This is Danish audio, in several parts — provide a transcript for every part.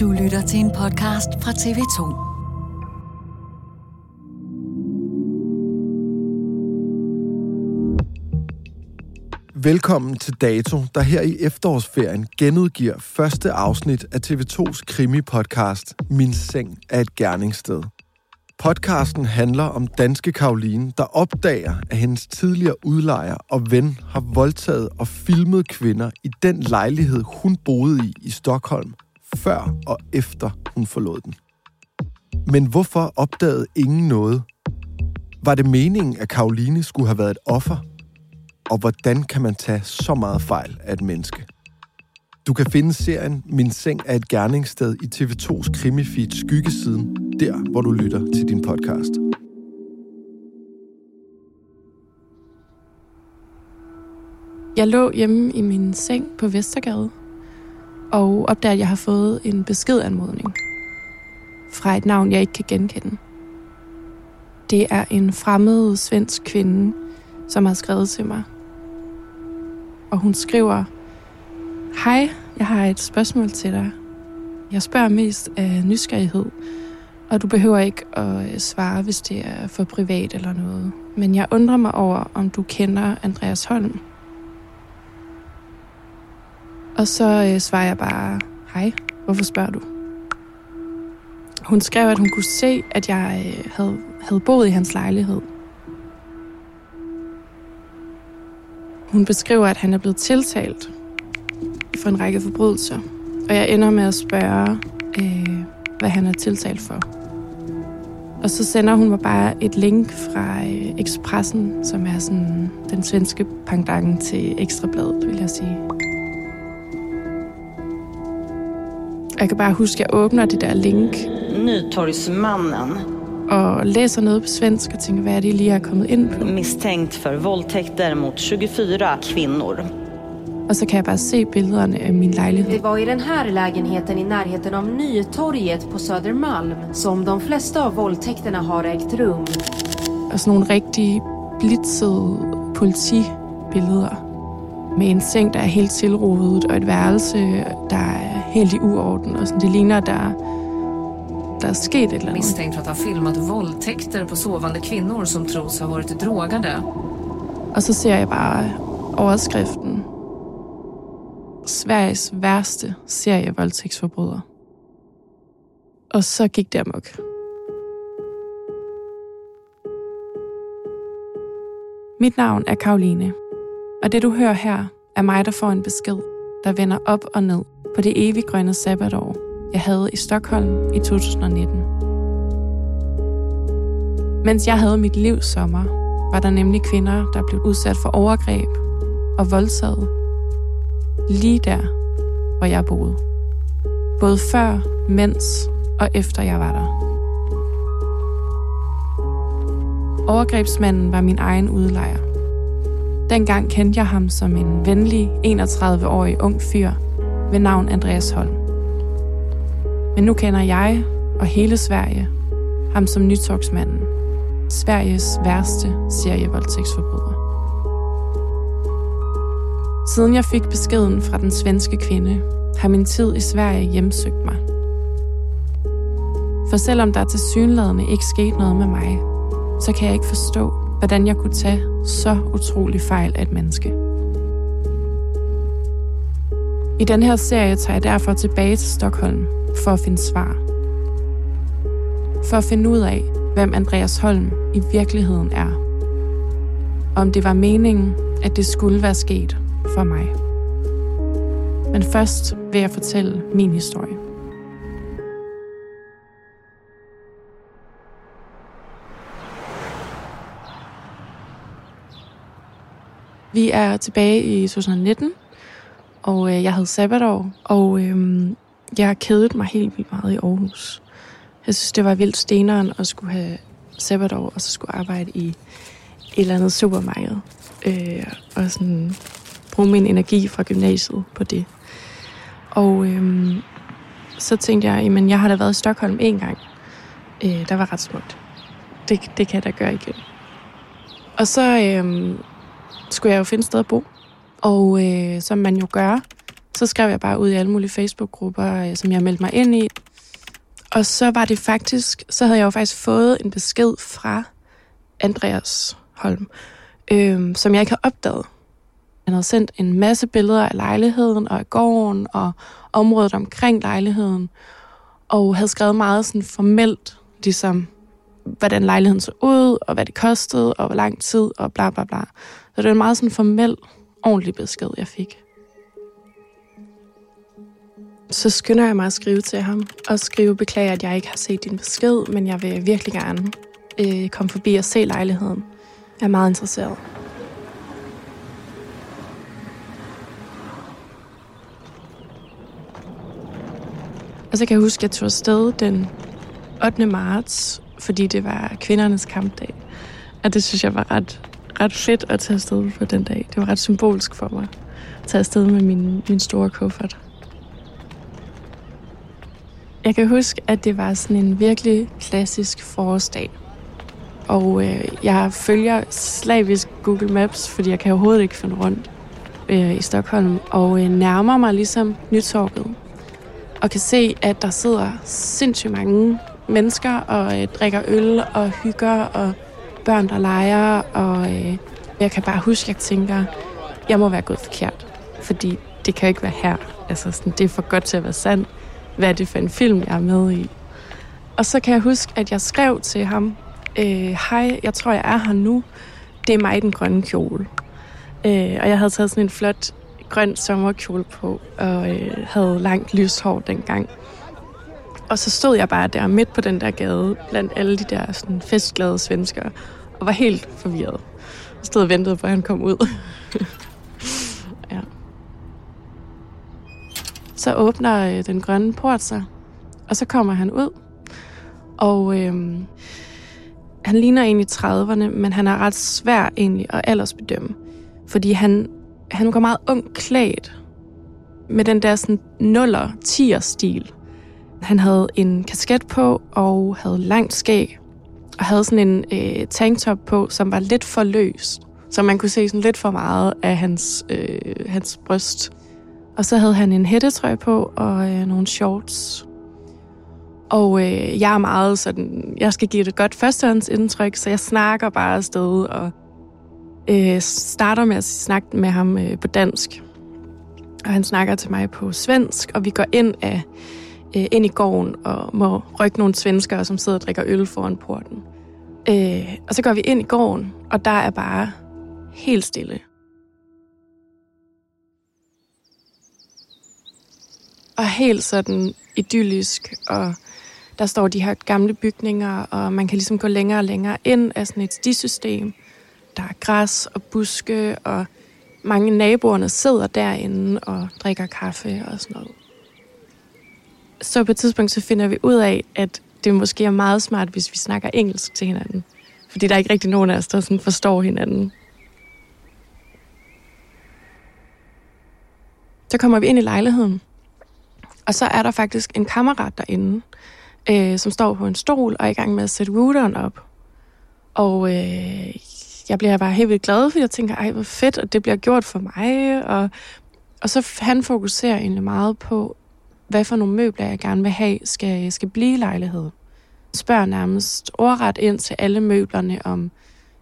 Du lytter til en podcast fra TV2. Velkommen til Dato, der her i efterårsferien genudgiver første afsnit af TV2's krimi-podcast Min seng er et gerningssted. Podcasten handler om danske Karoline, der opdager, at hendes tidligere udlejer og ven har voldtaget og filmet kvinder i den lejlighed, hun boede i i Stockholm, før og efter hun forlod den. Men hvorfor opdagede ingen noget? Var det meningen, at Karoline skulle have været et offer – og hvordan kan man tage så meget fejl af et menneske? Du kan finde serien Min seng er et gerningssted i TV2's krimifeed Skyggesiden, der hvor du lytter til din podcast. Jeg lå hjemme i min seng på Vestergade og opdager, at jeg har fået en beskedanmodning fra et navn, jeg ikke kan genkende. Det er en fremmed svensk kvinde, som har skrevet til mig og hun skriver, Hej, jeg har et spørgsmål til dig. Jeg spørger mest af nysgerrighed, og du behøver ikke at øh, svare, hvis det er for privat eller noget. Men jeg undrer mig over, om du kender Andreas Holm. Og så øh, svarer jeg bare, hej, hvorfor spørger du? Hun skrev, at hun kunne se, at jeg øh, havde, havde boet i hans lejlighed Hun beskriver, at han er blevet tiltalt for en række forbrydelser. Og jeg ender med at spørge, øh, hvad han er tiltalt for. Og så sender hun mig bare et link fra øh, Expressen, som er sådan den svenske pangdangen til Ekstrabladet, vil jeg sige. Jeg kan bare huske, at jeg åbner det der link. Nytorgsmannen og læser noget på svensk og tænker, hvad er det lige er kommet ind på? Misstänkt för våldtäkter mot 24 kvinnor. Och så kan jag bara se bilderna av min lägenhet. Det var i den här lägenheten i närheten av Nytorget på Södermalm som de flesta av våldtäkterna har ägt rum. Och sådan nogle rigtig blitzede politibilleder med en seng, der er helt tilrodet, og et værelse, der er helt i uorden. Og sådan, det ligner, der der er sket et eller andet. Misstänkt för att ha filmat våldtäkter på sovande kvinnor som tros ha varit drogade. Og så ser jeg bare overskriften. Sveriges værste serie voldtægtsforbryder. Og så gik det amok. Mit navn er Karoline, og det du hører her er mig, der får en besked, der vender op og ned på det evig grønne sabbatår, jeg havde i Stockholm i 2019. Mens jeg havde mit livs sommer, var der nemlig kvinder, der blev udsat for overgreb og voldtaget. Lige der, hvor jeg boede. Både før, mens og efter jeg var der. Overgrebsmanden var min egen udlejer. Dengang kendte jeg ham som en venlig 31-årig ung fyr, ved navn Andreas Holm. Men nu kender jeg og hele Sverige ham som nytogsmanden. Sveriges værste serievoldtægtsforbryder. Siden jeg fik beskeden fra den svenske kvinde, har min tid i Sverige hjemsøgt mig. For selvom der til synlædende ikke skete noget med mig, så kan jeg ikke forstå, hvordan jeg kunne tage så utrolig fejl af et menneske. I den her serie tager jeg derfor tilbage til Stockholm for at finde svar. For at finde ud af, hvem Andreas Holm i virkeligheden er. Om det var meningen, at det skulle være sket for mig. Men først vil jeg fortælle min historie. Vi er tilbage i 2019, og øh, jeg havde sabbatår, og øh, jeg kedet mig helt vildt meget i Aarhus. Jeg synes, det var vildt steneren at skulle have sabbatår, og så skulle arbejde i et eller andet supermarked. Øh, og sådan bruge min energi fra gymnasiet på det. Og øh, så tænkte jeg, at jeg har da været i Stockholm en gang. Øh, der var ret smukt. Det, det kan jeg da gøre igen. Og så øh, skulle jeg jo finde et sted at bo. Og øh, som man jo gør, så skrev jeg bare ud i alle mulige Facebook-grupper, øh, som jeg meldte mig ind i. Og så var det faktisk, så havde jeg jo faktisk fået en besked fra Andreas Holm, øh, som jeg ikke havde opdaget. Han havde sendt en masse billeder af lejligheden og af gården og området omkring lejligheden, og havde skrevet meget sådan formelt, ligesom hvordan lejligheden så ud, og hvad det kostede, og hvor lang tid, og bla bla bla. Så det var en meget sådan formel, ordentlig besked, jeg fik. Så skynder jeg mig at skrive til ham, og skrive beklager, at jeg ikke har set din besked, men jeg vil virkelig gerne øh, komme forbi og se lejligheden. Jeg er meget interesseret. Og så kan jeg huske, at jeg tog afsted den 8. marts, fordi det var kvindernes kampdag. Og det synes jeg var ret, ret fedt at tage afsted på den dag. Det var ret symbolsk for mig at tage afsted med min, min store kuffert. Jeg kan huske, at det var sådan en virkelig klassisk forårsdag. Og øh, jeg følger slavisk Google Maps, fordi jeg kan overhovedet ikke finde rundt øh, i Stockholm. Og øh, nærmer mig ligesom Nytorget. Og kan se, at der sidder sindssygt mange mennesker og øh, drikker øl og hygger og børn, der leger. Og øh, jeg kan bare huske, at jeg tænker, jeg må være gået forkert. Fordi det kan ikke være her. Altså, sådan, det er for godt til at være sandt. Hvad er det for en film, jeg er med i? Og så kan jeg huske, at jeg skrev til ham, øh, hej, jeg tror, jeg er her nu. Det er mig, i den grønne kjole. Øh, og jeg havde taget sådan en flot grøn sommerkjole på, og øh, havde langt lyst hår dengang. Og så stod jeg bare der midt på den der gade, blandt alle de der sådan, festglade svenskere, og var helt forvirret. Jeg stod og ventede på, at han kom ud. ja. Så åbner øh, den grønne port sig, og så kommer han ud. Og øh, han ligner egentlig 30'erne, men han er ret svær egentlig at aldersbedømme. Fordi han, han går meget ung klædt med den der sådan nuller 10'er stil. Han havde en kasket på og havde langt skæg og havde sådan en øh, tanktop på, som var lidt for løs, Så man kunne se sådan lidt for meget af hans, øh, hans bryst. Og så havde han en hættetrøje på og øh, nogle shorts. Og øh, jeg er meget sådan, jeg skal give det godt førstehåndsindtryk, så jeg snakker bare afsted og øh, starter med at snakke med ham øh, på dansk. Og han snakker til mig på svensk, og vi går ind af øh, ind i gården og må rykke nogle svenskere, som sidder og drikker øl foran porten. Øh, og så går vi ind i gården, og der er bare helt stille. Og helt sådan idyllisk, og der står de her gamle bygninger, og man kan ligesom gå længere og længere ind af sådan et stisystem. Der er græs og buske, og mange naboerne sidder derinde og drikker kaffe og sådan noget. Så på et tidspunkt så finder vi ud af, at det måske er meget smart, hvis vi snakker engelsk til hinanden. Fordi der er ikke rigtig nogen af os, der sådan forstår hinanden. Så kommer vi ind i lejligheden, Og så er der faktisk en kammerat derinde, øh, som står på en stol og er i gang med at sætte routeren op. Og øh, jeg bliver bare helt vildt glad, for jeg tænker, ej, hvor fedt, at det bliver gjort for mig. Og, og så han fokuserer egentlig meget på, hvad for nogle møbler, jeg gerne vil have, skal, skal blive lejlighed. Spørger nærmest ordret ind til alle møblerne om,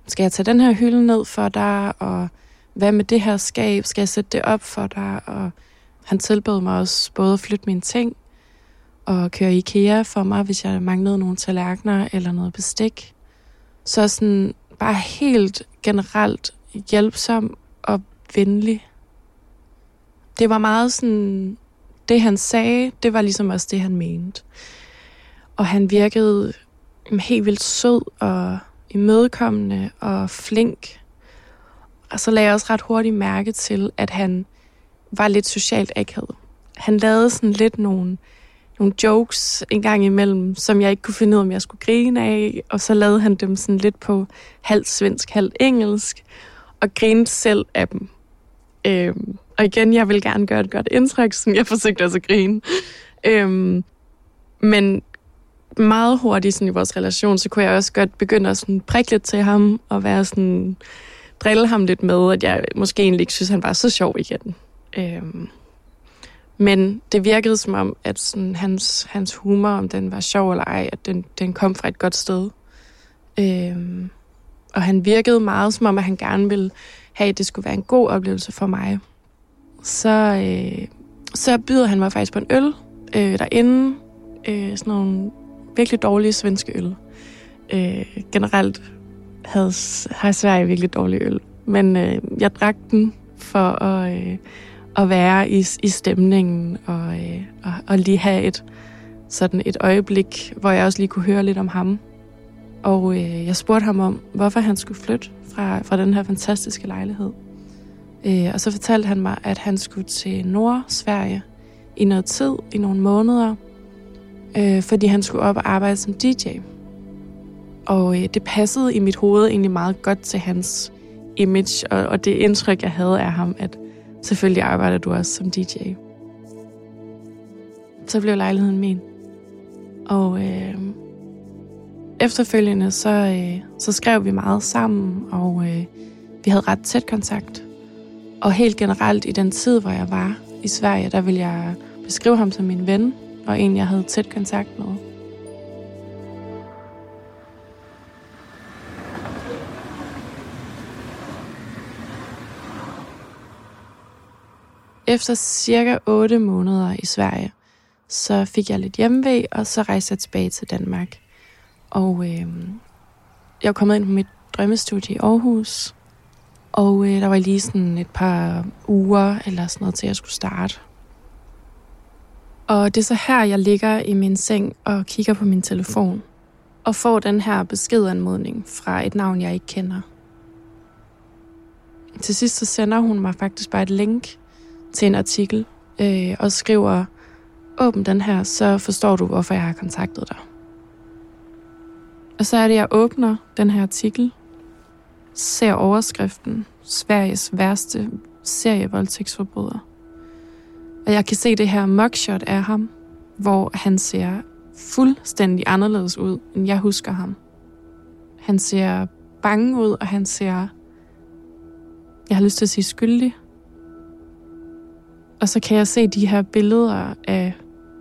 skal jeg tage den her hylde ned for dig, og hvad med det her skab, skal jeg sætte det op for dig, og han tilbød mig også både at flytte mine ting, og køre IKEA for mig, hvis jeg manglede nogle tallerkener eller noget bestik. Så sådan bare helt generelt hjælpsom og venlig. Det var meget sådan, det han sagde, det var ligesom også det, han mente. Og han virkede mm, helt vildt sød og imødekommende og flink. Og så lagde jeg også ret hurtigt mærke til, at han var lidt socialt akavet. Han lavede sådan lidt nogle, nogle jokes en gang imellem, som jeg ikke kunne finde ud af, om jeg skulle grine af. Og så lavede han dem sådan lidt på halvt svensk, halvt engelsk. Og grinede selv af dem. Øhm, og igen, jeg vil gerne gøre et godt indtryk, som jeg forsøgte også at grine. Øhm, men meget hurtigt sådan, i vores relation, så kunne jeg også godt begynde at sådan, prikke lidt til ham, og være sådan, drille ham lidt med, at jeg måske egentlig ikke synes, han var så sjov igen. Øhm, men det virkede som om, at sådan, hans, hans humor, om den var sjov eller ej, at den, den kom fra et godt sted. Øhm, og han virkede meget som om, at han gerne ville have, at det skulle være en god oplevelse for mig. Så, øh, så byder han mig faktisk på en øl øh, derinde. Øh, sådan nogle virkelig dårlige svenske øl. Øh, generelt havde, har Sverige virkelig dårlig øl. Men øh, jeg drak den for at, øh, at være i, i stemningen og, øh, og, og lige have et, sådan et øjeblik, hvor jeg også lige kunne høre lidt om ham. Og øh, jeg spurgte ham om, hvorfor han skulle flytte fra, fra den her fantastiske lejlighed. Øh, og så fortalte han mig, at han skulle til Nord-Sverige i noget tid, i nogle måneder, øh, fordi han skulle op og arbejde som DJ. Og øh, det passede i mit hoved egentlig meget godt til hans image, og, og det indtryk, jeg havde af ham, at selvfølgelig arbejder du også som DJ. Så blev lejligheden min. Og øh, efterfølgende, så, øh, så skrev vi meget sammen, og øh, vi havde ret tæt kontakt. Og helt generelt i den tid, hvor jeg var i Sverige, der ville jeg beskrive ham som min ven, og en, jeg havde tæt kontakt med. Efter cirka 8 måneder i Sverige, så fik jeg lidt hjemmevæg, og så rejste jeg tilbage til Danmark. Og øh, jeg var kommet ind på mit drømmestudie i Aarhus, og øh, der var lige sådan et par uger eller sådan noget til, at jeg skulle starte. Og det er så her, jeg ligger i min seng og kigger på min telefon og får den her beskedanmodning fra et navn, jeg ikke kender. Til sidst så sender hun mig faktisk bare et link til en artikel øh, og skriver, åbn den her, så forstår du, hvorfor jeg har kontaktet dig. Og så er det, jeg åbner den her artikel, ser overskriften, Sveriges værste serievoldtægtsforbryder. Og jeg kan se det her mugshot af ham, hvor han ser fuldstændig anderledes ud, end jeg husker ham. Han ser bange ud, og han ser, jeg har lyst til at sige skyldig. Og så kan jeg se de her billeder af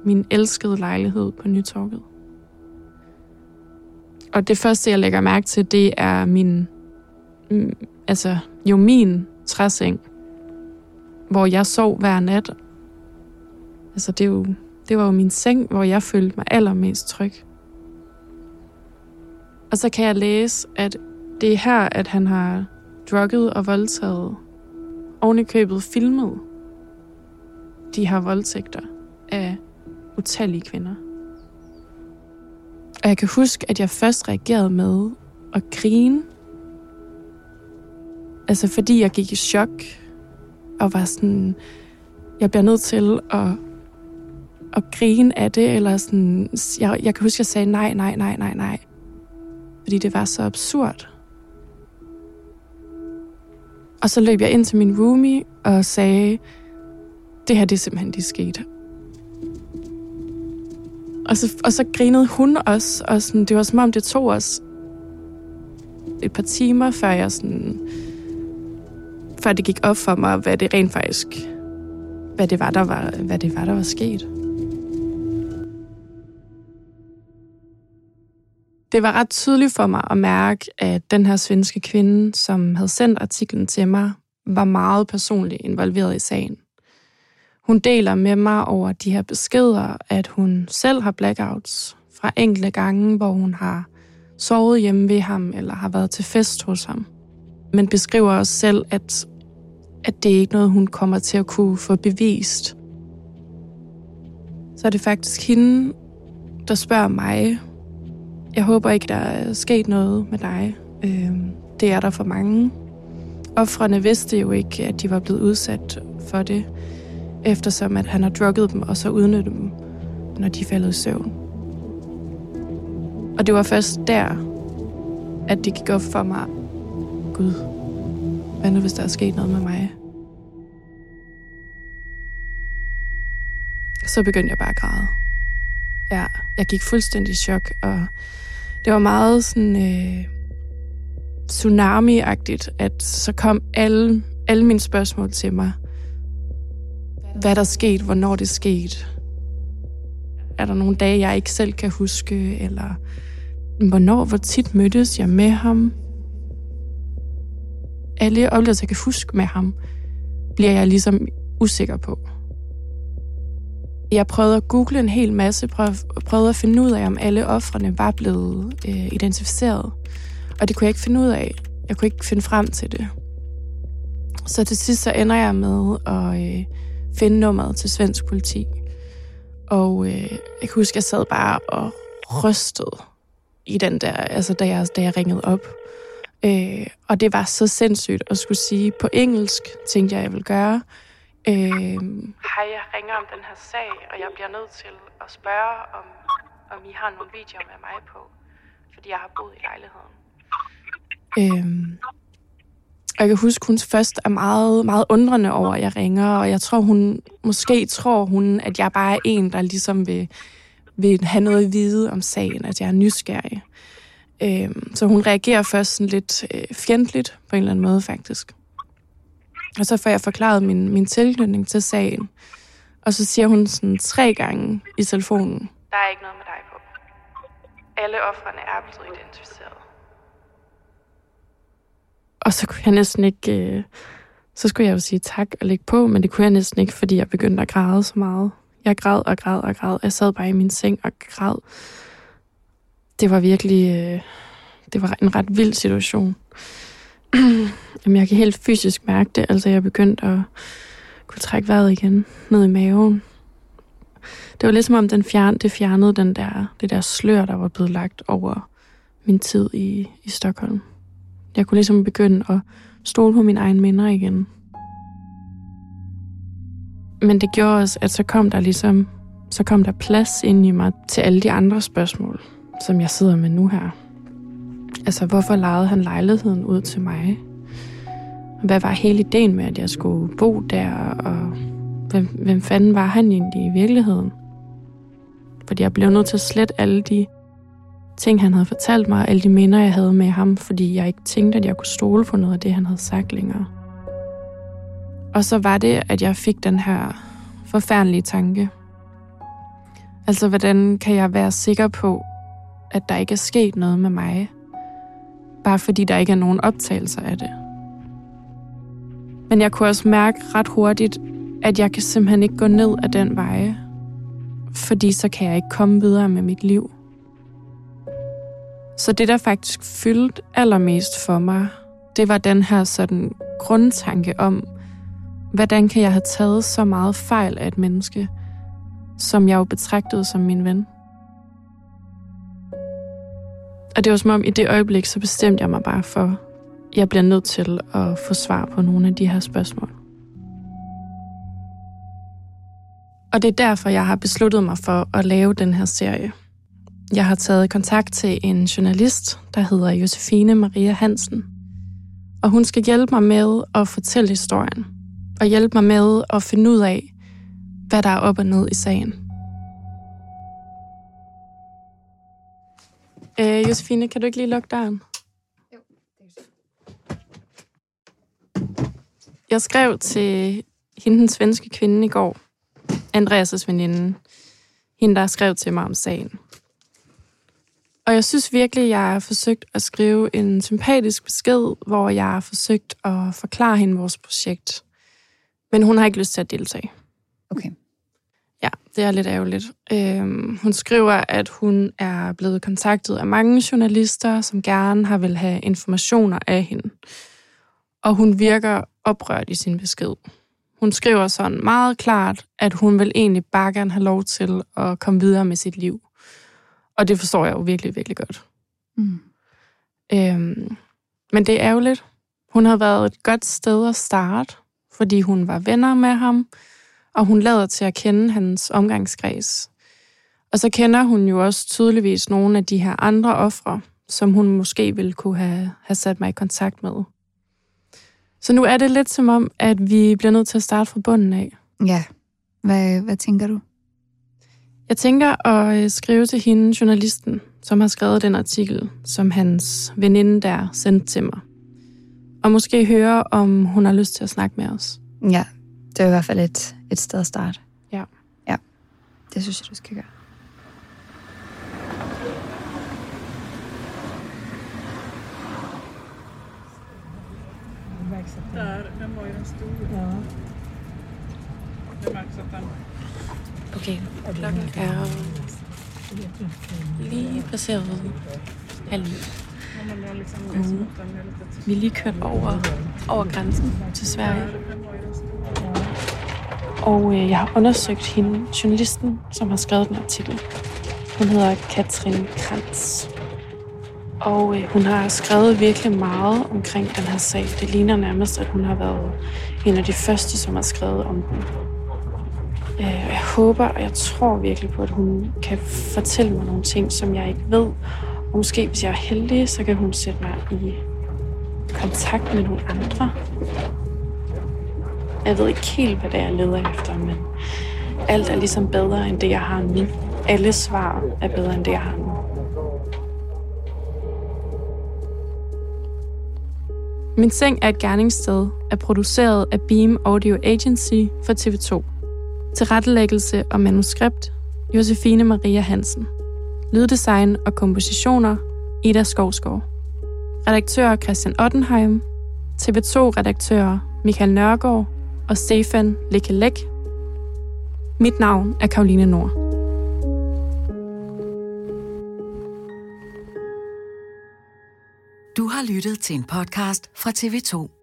min elskede lejlighed på Nytorvet. Og det første, jeg lægger mærke til, det er min, mm, altså jo min træseng, hvor jeg sov hver nat. Altså det, er jo, det var jo min seng, hvor jeg følte mig allermest tryg. Og så kan jeg læse, at det er her, at han har drukket og voldtaget. Ovenikøbet filmet de her voldtægter af utallige kvinder. Og jeg kan huske, at jeg først reagerede med at grine. Altså fordi jeg gik i chok og var sådan, jeg bliver nødt til at, at grine af det, eller sådan, jeg, jeg kan huske, at jeg sagde nej, nej, nej, nej, nej. Fordi det var så absurd. Og så løb jeg ind til min roomie og sagde, det her det er simpelthen det skete. Og så, og så grinede hun også, og sådan, det var som om, det tog os et par timer, før jeg sådan, før det gik op for mig, hvad det rent faktisk, hvad det var, der var, hvad det var, der var sket. Det var ret tydeligt for mig at mærke, at den her svenske kvinde, som havde sendt artiklen til mig, var meget personligt involveret i sagen. Hun deler med mig over de her beskeder, at hun selv har blackouts fra enkelte gange, hvor hun har sovet hjemme ved ham eller har været til fest hos ham. Men beskriver også selv, at, at det er ikke noget, hun kommer til at kunne få bevist. Så er det faktisk hende, der spørger mig, jeg håber ikke, der er sket noget med dig. Øh, det er der for mange. Offrene vidste jo ikke, at de var blevet udsat for det, eftersom at han har drukket dem og så udnyttet dem, når de faldt i søvn. Og det var først der, at det gik op for mig. Gud, hvad nu hvis der er sket noget med mig? Så begyndte jeg bare at græde. Ja, jeg gik fuldstændig i chok, og det var meget sådan øh, tsunami-agtigt, at så kom alle, alle mine spørgsmål til mig. Hvad der skete, hvornår det skete. Er der nogle dage, jeg ikke selv kan huske, eller hvornår, hvor tit mødtes jeg med ham? Alle oplevelser, jeg kan huske med ham, bliver jeg ligesom usikker på. Jeg prøvede at google en hel masse, prøvede at finde ud af, om alle offrene var blevet øh, identificeret. Og det kunne jeg ikke finde ud af. Jeg kunne ikke finde frem til det. Så til sidst så ender jeg med at øh, finde nummeret til svensk politi. Og øh, jeg kan huske, at jeg sad bare og rystede i den der, altså da jeg, da jeg ringede op. Øh, og det var så sindssygt at skulle sige på engelsk, tænkte jeg, jeg ville gøre. Øh, Hej, jeg ringer om den her sag, og jeg bliver nødt til at spørge, om, om I har nogle videoer med mig på, fordi jeg har boet i lejligheden. Øh, og jeg kan huske, hun først er meget, meget undrende over, at jeg ringer, og jeg tror, hun måske tror hun, at jeg bare er en, der ligesom vil, vil have noget at vide om sagen, at jeg er nysgerrig. Øh, så hun reagerer først sådan lidt øh, fjendtligt på en eller anden måde, faktisk. Og så får jeg forklaret min, min tilknytning til sagen. Og så siger hun sådan tre gange i telefonen. Der er ikke noget med dig på. Alle offrene er blevet identificeret. Og så kunne jeg næsten ikke... Øh, så skulle jeg jo sige tak og lægge på, men det kunne jeg næsten ikke, fordi jeg begyndte at græde så meget. Jeg græd og græd og græd. Jeg sad bare i min seng og græd. Det var virkelig... Øh, det var en ret vild situation. Jamen, jeg kan helt fysisk mærke det. Altså, jeg begyndte at kunne trække vejret igen ned i maven. Det var ligesom om den fjern, det fjernede den der, det der slør, der var blevet lagt over min tid i, i Stockholm. Jeg kunne ligesom begynde at stole på mine egne minder igen. Men det gjorde også, at så kom der ligesom, så kom der plads ind i mig til alle de andre spørgsmål, som jeg sidder med nu her. Altså, hvorfor lejede han lejligheden ud til mig? Hvad var hele ideen med, at jeg skulle bo der? Og hvem, hvem fanden var han egentlig i virkeligheden? Fordi jeg blev nødt til at slette alle de ting, han havde fortalt mig, og alle de minder, jeg havde med ham, fordi jeg ikke tænkte, at jeg kunne stole på noget af det, han havde sagt længere. Og så var det, at jeg fik den her forfærdelige tanke. Altså, hvordan kan jeg være sikker på, at der ikke er sket noget med mig, bare fordi der ikke er nogen optagelser af det. Men jeg kunne også mærke ret hurtigt, at jeg kan simpelthen ikke gå ned ad den vej, fordi så kan jeg ikke komme videre med mit liv. Så det, der faktisk fyldte allermest for mig, det var den her sådan grundtanke om, hvordan kan jeg have taget så meget fejl af et menneske, som jeg jo betragtede som min ven. Og det var som om, i det øjeblik, så bestemte jeg mig bare for, at jeg bliver nødt til at få svar på nogle af de her spørgsmål. Og det er derfor, jeg har besluttet mig for at lave den her serie. Jeg har taget kontakt til en journalist, der hedder Josefine Maria Hansen. Og hun skal hjælpe mig med at fortælle historien. Og hjælpe mig med at finde ud af, hvad der er op og ned i sagen. Øh, Josefine, kan du ikke lige lukke døren? Jeg skrev til hende, den svenske kvinde i går, Andreas' veninde, hende, der skrev til mig om sagen. Og jeg synes virkelig, jeg har forsøgt at skrive en sympatisk besked, hvor jeg har forsøgt at forklare hende vores projekt. Men hun har ikke lyst til at deltage. Okay. Ja, det er lidt ærgerligt. Øhm, hun skriver, at hun er blevet kontaktet af mange journalister, som gerne har vil have informationer af hende. Og hun virker oprørt i sin besked. Hun skriver sådan meget klart, at hun vil egentlig bare gerne have lov til at komme videre med sit liv. Og det forstår jeg jo virkelig, virkelig godt. Mm. Øhm, men det er ærgerligt. Hun har været et godt sted at starte, fordi hun var venner med ham, og hun lader til at kende hans omgangskreds. Og så kender hun jo også tydeligvis nogle af de her andre ofre, som hun måske ville kunne have, have sat mig i kontakt med. Så nu er det lidt som om, at vi bliver nødt til at starte fra bunden af. Ja. Hvad, hvad tænker du? Jeg tænker at øh, skrive til hende, journalisten, som har skrevet den artikel, som hans veninde der sendte til mig. Og måske høre, om hun har lyst til at snakke med os. Ja, det er i hvert fald et, et sted at starte. Ja. Ja, det synes jeg, du skal gøre. Okay, klokken er lige passeret halv ni. Mm. Vi er lige kørt over, over grænsen til Sverige. Og øh, jeg har undersøgt hende, journalisten, som har skrevet den artikel. Hun hedder Katrin Krantz. Og øh, hun har skrevet virkelig meget omkring den her sag. Det ligner nærmest, at hun har været en af de første, som har skrevet om den. Øh, jeg håber, og jeg tror virkelig på, at hun kan fortælle mig nogle ting, som jeg ikke ved. Og måske, hvis jeg er heldig, så kan hun sætte mig i kontakt med nogle andre. Jeg ved ikke helt, hvad det er, jeg leder efter, men alt er ligesom bedre end det, jeg har nu. Alle svar er bedre end det, jeg har nu. Min Seng er et gerningssted er produceret af Beam Audio Agency for TV2. Tilrettelæggelse og manuskript Josefine Maria Hansen. Lyddesign og kompositioner Ida Skovskov. Redaktør Christian Ottenheim. TV2-redaktører Michael Nørgaard og Stefan Lekelek. Mit navn er Karoline Nord. Du har lyttet til en podcast fra TV2.